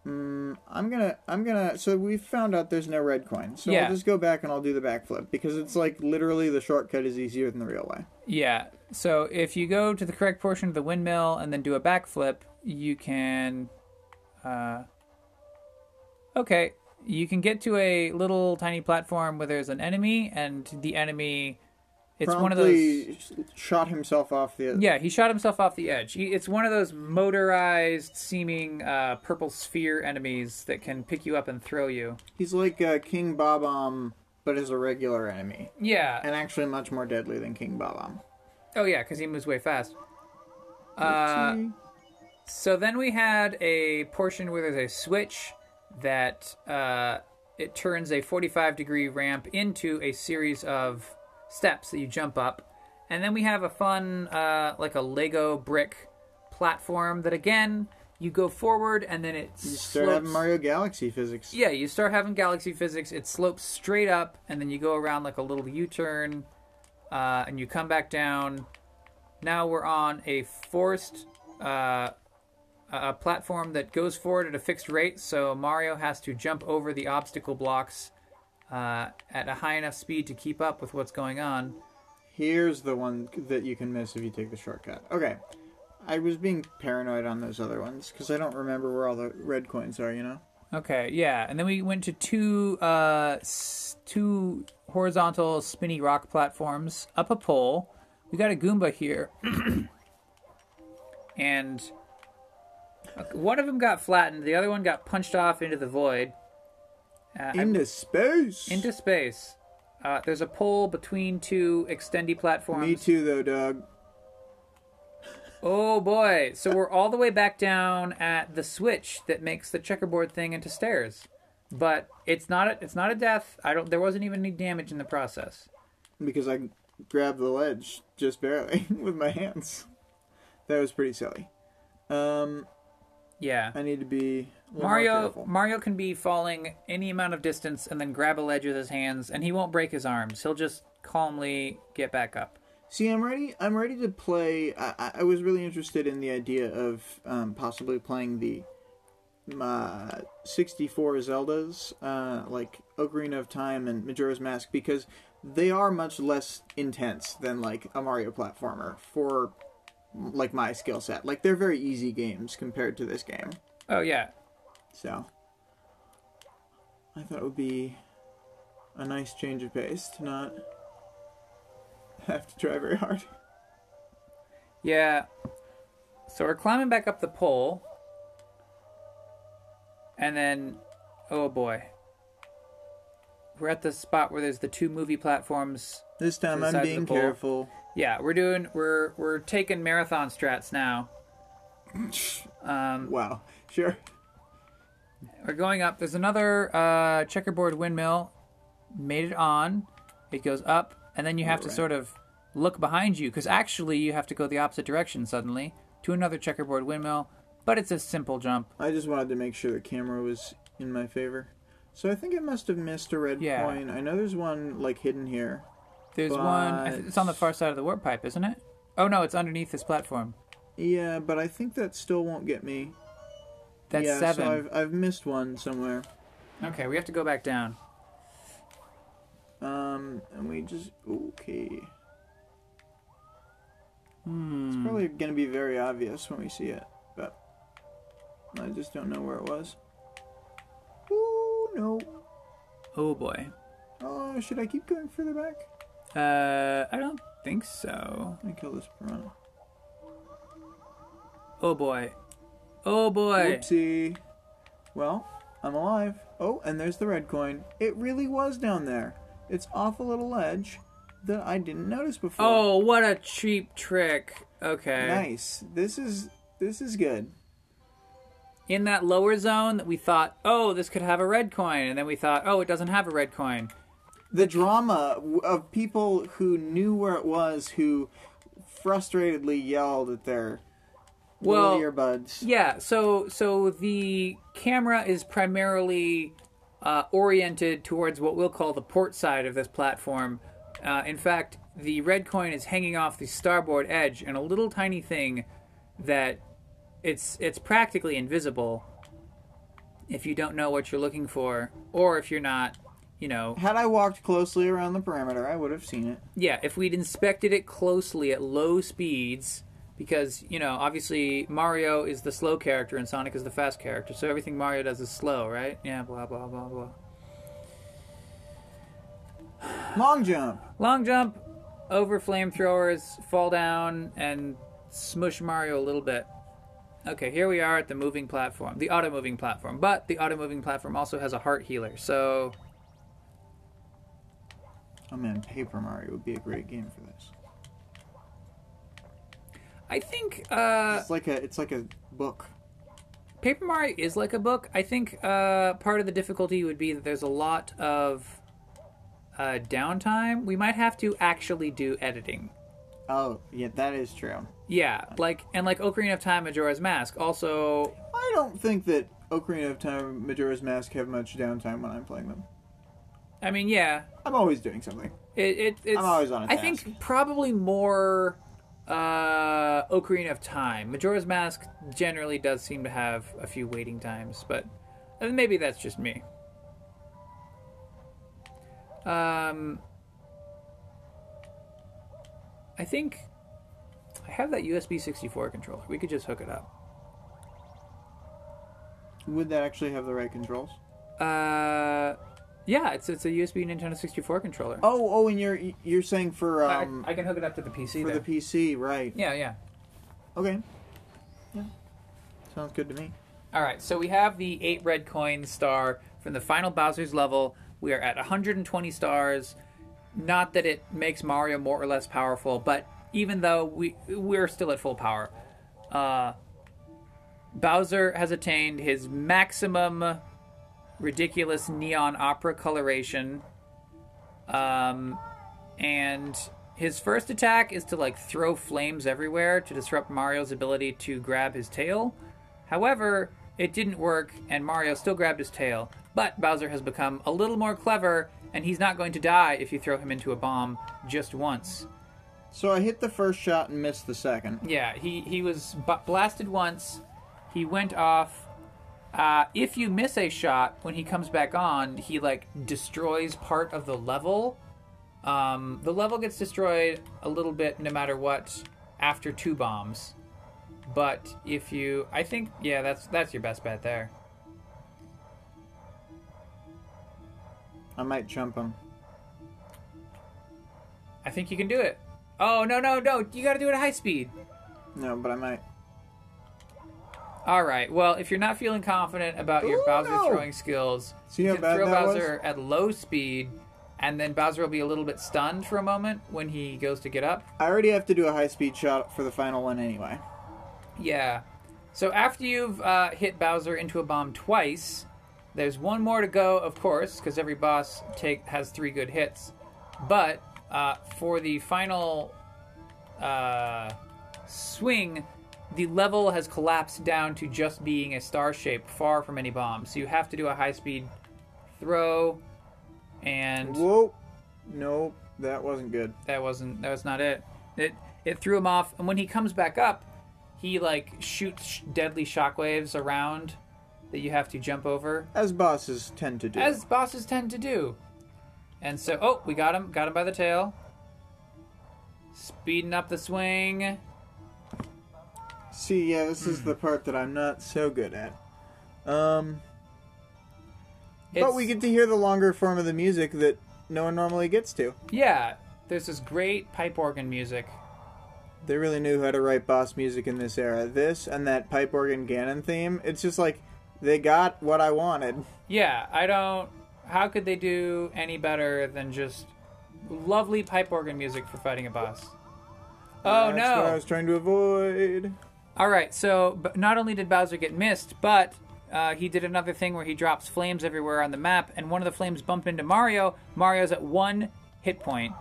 Mm, I'm gonna, I'm gonna. So we found out there's no red coin, so Yeah. I'll just go back and I'll do the backflip because it's like literally the shortcut is easier than the real way. Yeah. So if you go to the correct portion of the windmill and then do a backflip, you can. Uh, okay, you can get to a little tiny platform where there's an enemy, and the enemy. It's one of those. Shot himself off the. Yeah, he shot himself off the edge. He, it's one of those motorized, seeming uh, purple sphere enemies that can pick you up and throw you. He's like uh, King Bob-omb, but is a regular enemy, Yeah. and actually much more deadly than King Bob-omb. Oh yeah, because he moves way fast. Uh, so then we had a portion where there's a switch that uh, it turns a 45 degree ramp into a series of steps that you jump up, and then we have a fun uh, like a Lego brick platform that again you go forward and then it you start slopes- having Mario Galaxy physics. Yeah, you start having galaxy physics. It slopes straight up, and then you go around like a little U-turn, uh, and you come back down. Now we're on a forced uh, a platform that goes forward at a fixed rate, so Mario has to jump over the obstacle blocks uh, at a high enough speed to keep up with what's going on. Here's the one that you can miss if you take the shortcut. Okay. I was being paranoid on those other ones because I don't remember where all the red coins are, you know? Okay, yeah, and then we went to two uh, s- two horizontal spinny rock platforms up a pole. We got a Goomba here, and one of them got flattened. The other one got punched off into the void, uh, Into space! into space. Uh, there's a pole between two extendy platforms. Me too, though, Doug. Oh boy! So we're all the way back down at the switch that makes the checkerboard thing into stairs, but it's not a, it's not a death. I don't. There wasn't even any damage in the process. Because I grabbed the ledge just barely with my hands. That was pretty silly. Um, Yeah. I need to be Mario. Mario can be falling any amount of distance and then grab a ledge with his hands, and he won't break his arms. He'll just calmly get back up. See, I'm ready. I'm ready to play. I, I- I was really interested in the idea of um, possibly playing the uh, 64 Zeldas, uh, like Ocarina of Time and Majora's Mask, because they are much less intense than like a Mario platformer for like my skill set. Like they're very easy games compared to this game. Oh yeah. So I thought it would be a nice change of pace to not have to try very hard. Yeah. So we're climbing back up the pole. And then, oh boy. We're at the spot where there's the two movie platforms. This time I'm side of the being careful. Yeah, we're doing we're we're taking marathon strats now. Um, Wow. Sure. we're going up. There's another uh, checkerboard windmill. Made it on. It goes up, and then you have to sort of look behind you because actually you have to go the opposite direction suddenly to another checkerboard windmill. But it's a simple jump. I just wanted to make sure the camera was in my favor. So I think it must have missed a red Yeah. coin. I know there's one like hidden here. There's one. It's on the far side of the warp pipe, isn't it? Oh no, it's underneath this platform. Yeah, but I think that still won't get me. That's yeah, seven. So I've I've missed one somewhere. Okay, we have to go back down. Um, and we just okay. Hmm. It's probably gonna be very obvious when we see it, but I just don't know where it was. Ooh no! Oh boy. Oh, should I keep going further back? Uh, I don't think so. Let me kill this piranha. Oh boy. Oh boy. Oopsie. Well, I'm alive. Oh, and there's the red coin. It really was down there. It's off a little ledge that I didn't notice before. Oh, what a cheap trick. Okay. nice. This is this is good. In that lower zone that we thought, oh, this could have a red coin, and then we thought, oh, it doesn't have a red coin. The drama of people who knew where it was, who frustratedly yelled at their Well, little earbuds. Yeah, so so the camera is primarily uh, oriented towards what we'll call the port side of this platform. Uh, in fact, the red coin is hanging off the starboard edge, and a little tiny thing that it's it's practically invisible if you don't know what you're looking for, or if you're not, you know, Had I walked closely around the perimeter, I would have seen it. yeah, if we'd inspected it closely at low speeds, because, you know, obviously Mario is the slow character and Sonic is the fast character, so everything Mario does is slow, right? Yeah, blah, blah, blah, blah. Long jump. Long jump, over flamethrowers, fall down, and smush Mario a little bit. Okay, here we are at the moving platform, the auto moving platform. But the auto moving platform also has a heart healer, so Oh man, Paper Mario would be a great game for this. I think uh, It's like a it's like a book. Paper Mario is like a book. I think uh, part of the difficulty would be that there's a lot of uh, downtime. We might have to actually do editing. Oh, yeah, that is true. Yeah, like and like Ocarina of Time, Majora's Mask. Also, I don't think that Ocarina of Time, Majora's Mask have much downtime when I'm playing them. I mean, yeah, I'm always doing something. it, it it's. I'm always on a I task. I think probably more uh, Ocarina of Time. Majora's Mask generally does seem to have a few waiting times, but uh, maybe that's just me. Um, I think I have that USB 64 controller. We could just hook it up. Would that actually have the right controls? Uh, yeah, it's it's a USB Nintendo 64 controller. Oh, oh, and you're you're saying for I- um I, can hook it up to the PC. for there. the PC, right? yeah, yeah. Okay. Yeah. Sounds good to me. All right, so we have the eight red coin star from the final Bowser's level. We are at 120 stars. Not that it makes Mario more or less powerful, but even though we we're still at full power, uh, Bowser has attained his maximum ridiculous neon opera coloration. Um, and his first attack is to like throw flames everywhere to disrupt Mario's ability to grab his tail. However, it didn't work, and Mario still grabbed his tail. But Bowser has become a little more clever, and he's not going to die if you throw him into a bomb just once. So I hit the first shot and missed the second. Yeah, he, he was b- blasted once. He went off. Uh, if you miss a shot, when he comes back on, he like destroys part of the level. Um, the level gets destroyed a little bit no matter what after two bombs. But if you, I think, yeah, that's that's your best bet there. I might jump him. I think you can do it. Oh no no no! You got to do it at high speed. No, but I might. All right. Well, if you're not feeling confident about your Ooh, Bowser no. throwing skills, See you how can bad throw that was? Bowser at low speed, and then Bowser will be a little bit stunned for a moment when he goes to get up. I already have to do a high speed shot for the final one anyway. Yeah. So after you've uh, hit Bowser into a bomb twice, there's one more to go, of course, because every boss take has three good hits. But uh, for the final uh, swing, the level has collapsed down to just being a star shape, far from any bombs. So you have to do a high speed throw, and Whoa. Nope, that wasn't good. that wasn't that was not it. It it threw him off, and when he comes back up, he like shoots sh- deadly shockwaves around that you have to jump over, As bosses tend to do. as bosses tend to do. And so, oh, we got him, got him by the tail. Speeding up the swing. See, yeah, this is the part that I'm not so good at. Um, but It's- we get to hear the longer form of the music that no one normally gets to. yeah. There's this great pipe organ music. They really knew how to write boss music in this era. This and that pipe organ Ganon theme, it's just like they got what I wanted. Yeah, I don't. How could they do any better than just lovely pipe organ music for fighting a boss? Oh That's no! what I was trying to avoid. All right, so not only did Bowser get missed, but uh, he did another thing where he drops flames everywhere on the map, and one of the flames bumped into Mario. Mario's at one hit point.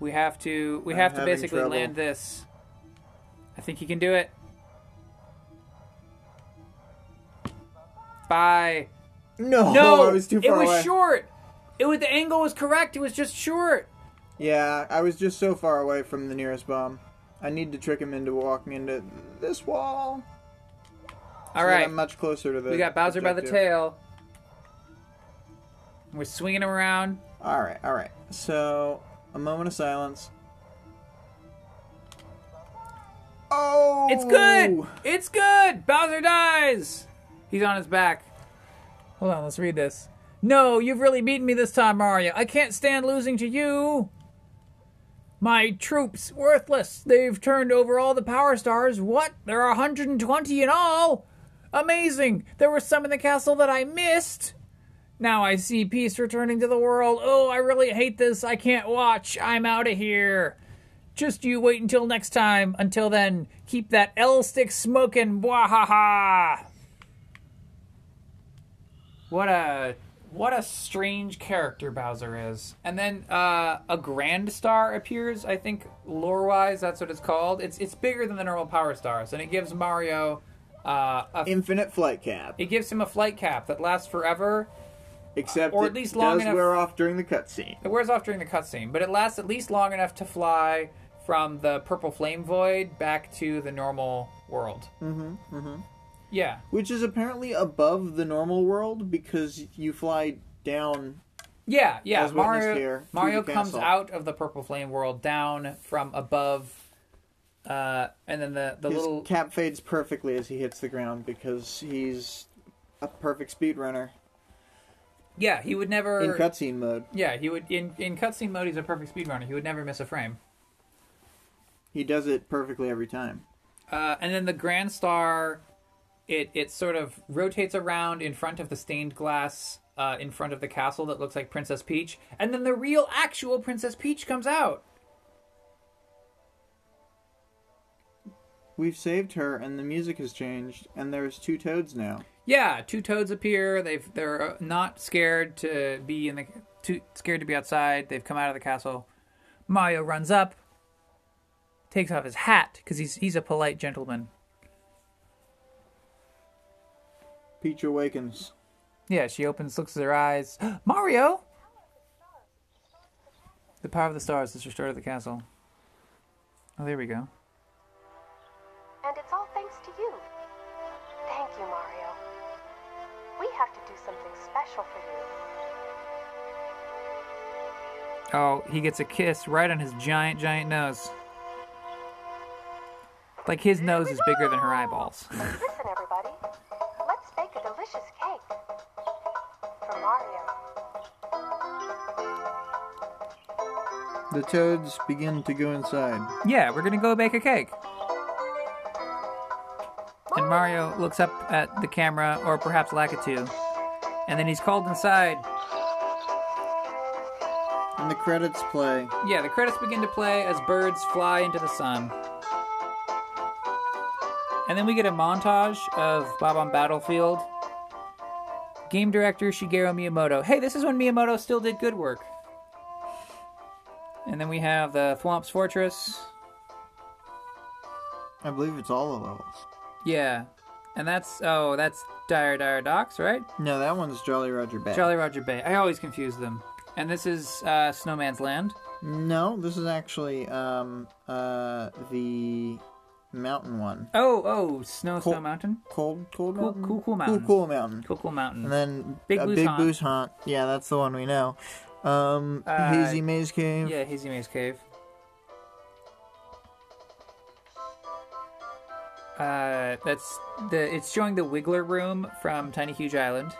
We have to we I'm have to basically trouble. land this. I think he can do it. Bye. No, No, I was too far it was away. short. It was the angle was correct. It was just short. Yeah, I was just so far away from the nearest bomb. I need to trick him into walking into this wall. All so right, I'm much closer to the. we got Bowser by the tail. We're swinging him around. All right, all right. So a moment of silence. Oh, It's good. It's good. Bowser dies. He's on his back. Hold on, let's read this. No, you've really beaten me this time, Mario. I can't stand losing to you. My troops worthless. They've turned over all the power stars. What? There are 120 in all. Amazing. There were some in the castle that I missed. Now I see peace returning to the world. Oh, I really hate this. I can't watch. I'm out of here. Just you wait until next time. Until then, keep that L stick smoking. Wahaha! What a what a strange character Bowser is. And then uh, a Grand Star appears. I think lore wise, that's what it's called. It's it's bigger than the normal Power Stars, and it gives Mario uh, a, Infinite flight cap, it gives him a flight cap that lasts forever. except or it at least long does enough- wear off during the cutscene. It wears off during the cutscene, but it lasts at least long enough to fly from the purple flame void back to the normal world. Mm-hmm. Mm-hmm. Yeah. Which is apparently above the normal world because you fly down. Yeah, yeah. Mario here, Mario comes castle. out of the purple flame world down from above uh and then the the His little cap fades perfectly as he hits the ground because he's a perfect speedrunner Yeah, he would never in cutscene mode. Yeah, he would in in cutscene mode he's a perfect speedrunner. He would never miss a frame. He does it perfectly every time. Uh, and then the Grand Star, it it sort of rotates around in front of the stained glass uh, in front of the castle that looks like Princess Peach, and then the real, actual Princess Peach comes out. We've saved her, and the music has changed, and there's two toads now. Yeah, two toads appear. They've they're uh, not scared to be in the too scared to be outside. They've come out of the castle. Mario runs up, takes off his hat because he's he's a polite gentleman. Peach awakens. Yeah, she opens, looks at her eyes. Mario! The power of the stars has restored the castle. Oh, there we go. And it's all thanks to you. Thank you, Mario. We have to do something special for you. Oh, he gets a kiss right on his giant, giant nose. Like his nose is bigger than her eyeballs. Listen, everybody. Let's bake a delicious cake. For Mario. The toads begin to go inside. Yeah, we're gonna go bake a cake. And Mario looks up at the camera, or perhaps Lakitu, and then he's called inside. And the credits play. Yeah, the credits begin to play as birds fly into the sun. And then we get a montage of Bob-omb Battlefield. Game director Shigeru Miyamoto. Hey, this is when Miyamoto still did good work. And then we have the Thwomp's Fortress. I believe it's all the levels. Yeah. And that's, oh, that's Dire Dire Docks, right? No, that one's Jolly Roger Bay. Jolly Roger Bay. I always confuse them. And this is uh, Snowman's Land. No, this is actually um uh the mountain one. Oh, oh, Snow Cool. Snow Mountain. Cold, cold Cool, mountain. cool, cool Cool, mountain. cool mountain. Cool, cool mountain. And then Big a Boo's big Haunt. haunt. Yeah, that's the one we know. Um, Uh, Hazy Maze Cave. Yeah, Hazy Maze Cave. Uh, that's the. It's showing the Wiggler Room from Tiny Huge Island.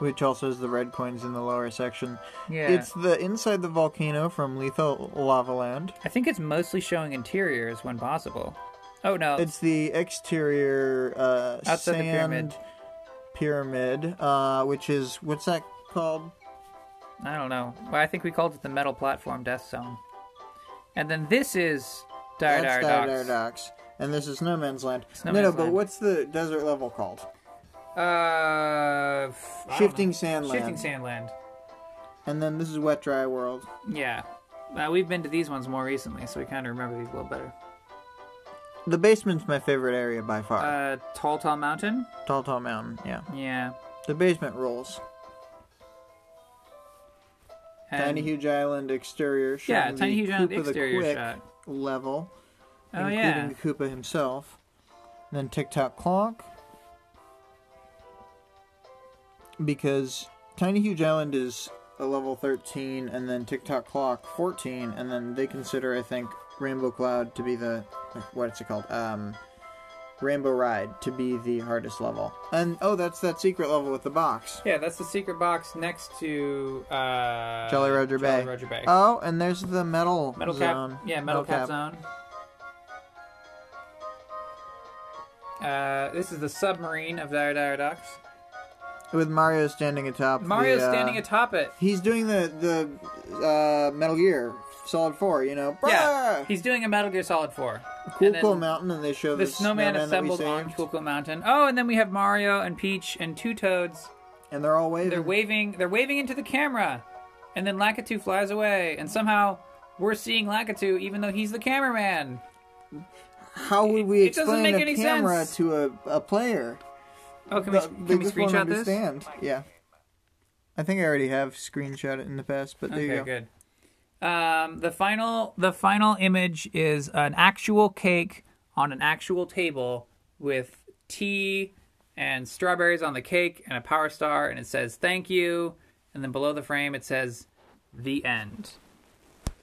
Which also has the red coins in the lower section. Yeah, It's the inside the volcano from Lethal Lava Land. I think it's mostly showing interiors when possible. Oh no, It's the exterior uh, outside the sand pyramid. pyramid, uh, which is what's that called? I don't know. Well, I think we called it the Metal Platform Death Zone. And then this is Dire Dire Docks. And this is Snowman's Land. Snowman's no, no, but what's the desert level called? Uh, f- I don't Shifting know. Sand Land. Shifting Sandland. And then this is Wet Dry World. Yeah. Uh, we've been to these ones more recently, so we kind of remember these a little better. The basement's my favorite area by far. Uh, Tall Tall Mountain. Tall Tall Mountain, yeah. Yeah. The basement rules. And- Tiny Huge Island exterior shot. Yeah, Tiny Huge Island Koopa the exterior Quick shot. level, Oh including yeah. the Koopa himself. Then Tick Tock Because Tiny Huge Island is a level 13, and then Tick Tock Clock 14, and then they consider, I think, Rainbow Cloud to be the. What's it called? Um. Rainbow Ride to be the hardest level. And oh, that's that secret level with the box. Yeah, that's the secret box next to uh, Jolly Roger Jolly Bay. Roger Bay. Oh, and there's the metal, metal cap. zone. Yeah, metal, cap, zone. Uh, this is the submarine of Dire Dire Docks. With Mario standing atop. Mario's the, uh, standing atop it. He's doing the the uh, Metal Gear Solid Four. You know. Yeah, Brah! he's doing a Metal Gear Solid 4. Cool Cool Mountain, and they show The the, snowman, we assembled on Cool Cool Mountain. Oh, and then we have Mario and Peach and two Toads. and they're all waving. They're waving. They're waving into the camera, and then Lakitu flies away, and somehow we're seeing Lakitu even though he's the cameraman. How would we It doesn't explain make a camera sense. to a, a player? Oh, can we, can we just won't screenshot this? understand. Yeah. I think I already have screenshot it in the past, but there Okay, you go. Okay, good. Um, the final the final image is an actual cake on an actual table with tea and strawberries on the cake and a power star, and it says "Thank you," and then below the frame it says "The End."